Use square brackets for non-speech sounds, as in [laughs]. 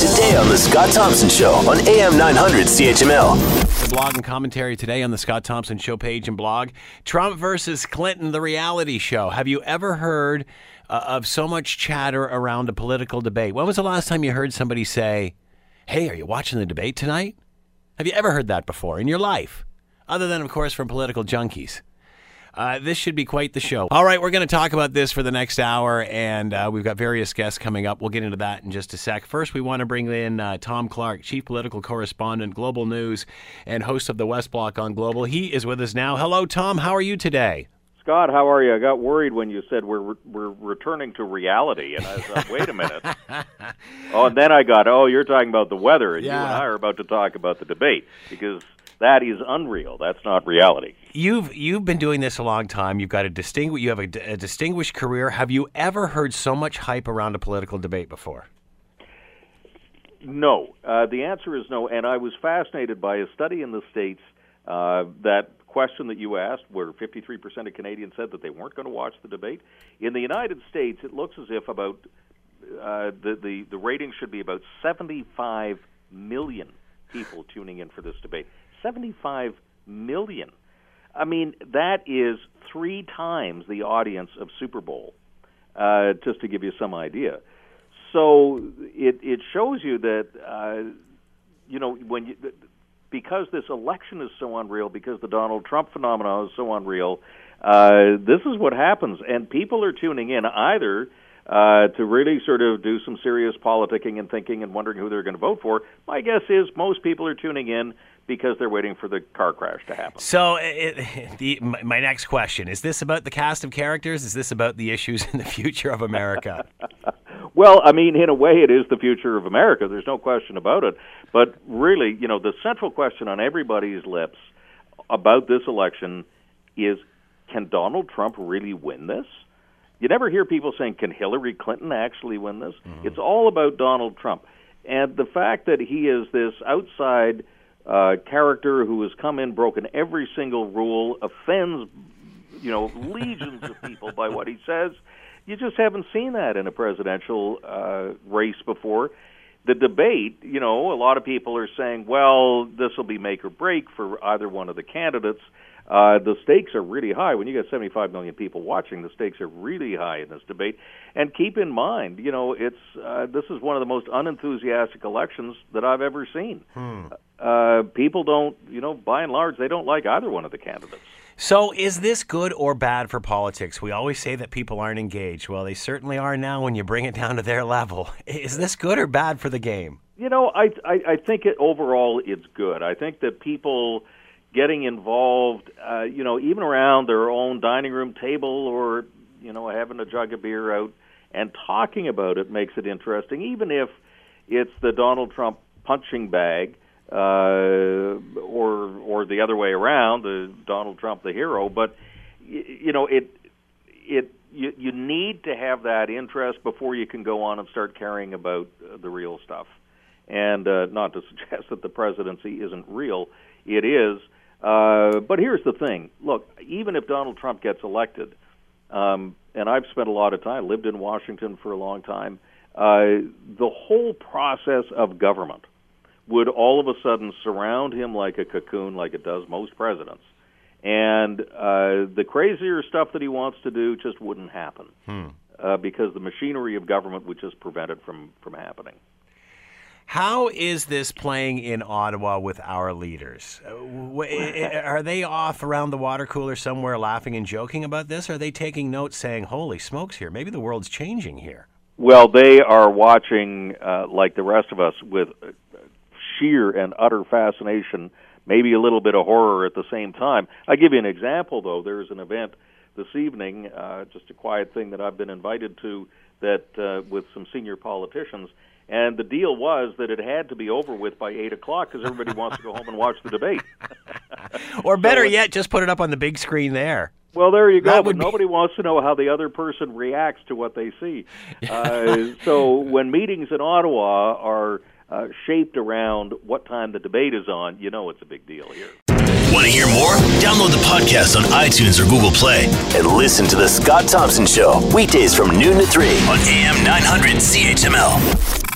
Today on The Scott Thompson Show on AM 900 CHML. The blog and commentary today on the Scott Thompson Show page and blog. Trump versus Clinton, the reality show. Have you ever heard uh, of so much chatter around a political debate? When was the last time you heard somebody say, Hey, are you watching the debate tonight? Have you ever heard that before in your life? Other than, of course, from political junkies. Uh, this should be quite the show. All right, we're going to talk about this for the next hour, and uh, we've got various guests coming up. We'll get into that in just a sec. First, we want to bring in uh, Tom Clark, Chief Political Correspondent, Global News, and host of the West Block on Global. He is with us now. Hello, Tom. How are you today? Scott, how are you? I got worried when you said we're we're returning to reality, and I was like, wait a minute. [laughs] oh, and then I got, oh, you're talking about the weather, and you Yeah. and I are about to talk about the debate because that is unreal. That's not reality. You've you've been doing this a long time. You've got a distinguished you have a, a distinguished career. Have you ever heard so much hype around a political debate before? No, uh, the answer is no. And I was fascinated by a study in the states uh, that question that you asked, where 53% of Canadians said that they weren't going to watch the debate. In the United States, it looks as if about uh, the, the the rating should be about 75 million people tuning in for this debate. 75 million. I mean, that is three times the audience of Super Bowl. Uh, just to give you some idea. So it it shows you that uh, you know when you because this election is so unreal, because the Donald Trump phenomenon is so unreal. Uh, this is what happens, and people are tuning in either uh, to really sort of do some serious politicking and thinking and wondering who they're going to vote for. My guess is most people are tuning in because they're waiting for the car crash to happen. So, it, [laughs] the, my my next question is: This about the cast of characters? Is this about the issues [laughs] in the future of America? [laughs] Well, I mean, in a way, it is the future of America. There's no question about it. But really, you know, the central question on everybody's lips about this election is can Donald Trump really win this? You never hear people saying, can Hillary Clinton actually win this? Mm-hmm. It's all about Donald Trump. And the fact that he is this outside character who has come in, broken every single rule, offends, you know, legions of people by what he says. You just haven't seen that in a presidential uh, race before. The debate, you know, a lot of people are saying, well, this will be make or break for either one of the candidates. Uh, the stakes are really high. When you get 75 million people watching, the stakes are really high in this debate. And keep in mind, you know, it's uh, this is one of the most unenthusiastic elections that I've ever seen. Uh, people don't, you know, by and large, they don't like either one of the candidates. So, is this good or bad for politics? We always say that people aren't engaged. Well, they certainly are now when you bring it down to their level. [laughs] Is this good or bad for the game? You know, I I, I think it, overall it's good. I think that people getting involved, uh, you know, even around their own dining room table or you know having a jug of beer out and talking about it makes it interesting, even if it's the Donald Trump punching bag. Uh, or or the other way around, the Donald Trump the hero. But y- you know, it it you you need to have that interest before you can go on and start caring about uh, the real stuff. And uh, not to [laughs] suggest that the presidency isn't real, it is. Uh, but here's the thing: look, even if Donald Trump gets elected, um, and I've spent a lot of time, lived in Washington for a long time, uh, the whole process of government would all of a sudden surround him like a cocoon, like it does most presidents. And uh, the crazier stuff that he wants to do just wouldn't happen uh, because the machinery of government would just prevent it from, from happening. How is this playing in Ottawa with our leaders? Uh, wh- i- i- [laughs] Are they off around the water cooler somewhere laughing and joking about this? Or are they taking notes saying, holy smokes, here, maybe the world's changing here? Well, they are watching, uh, like the rest of us, with sheer and utter fascination, maybe a little bit of horror at the same time. I'll give you an example, though. There's an event this evening, uh, just a quiet thing that I've been invited to, that uh, with some senior politicians. And the deal was that it had to be over with by eight o'clock because everybody wants to go home and watch the debate. [laughs] Or better it- yet, just put it up on the big screen there. Well, there you go. But be- nobody wants to know how the other person reacts to what they see. [laughs] Uh, so when meetings in Ottawa are uh, shaped around what time the debate is on, you know it's a big deal here. Want to hear more? Download the podcast on iTunes or Google Play and listen to The Scott Thompson Show weekdays from noon to 3 on AM 900 CHML.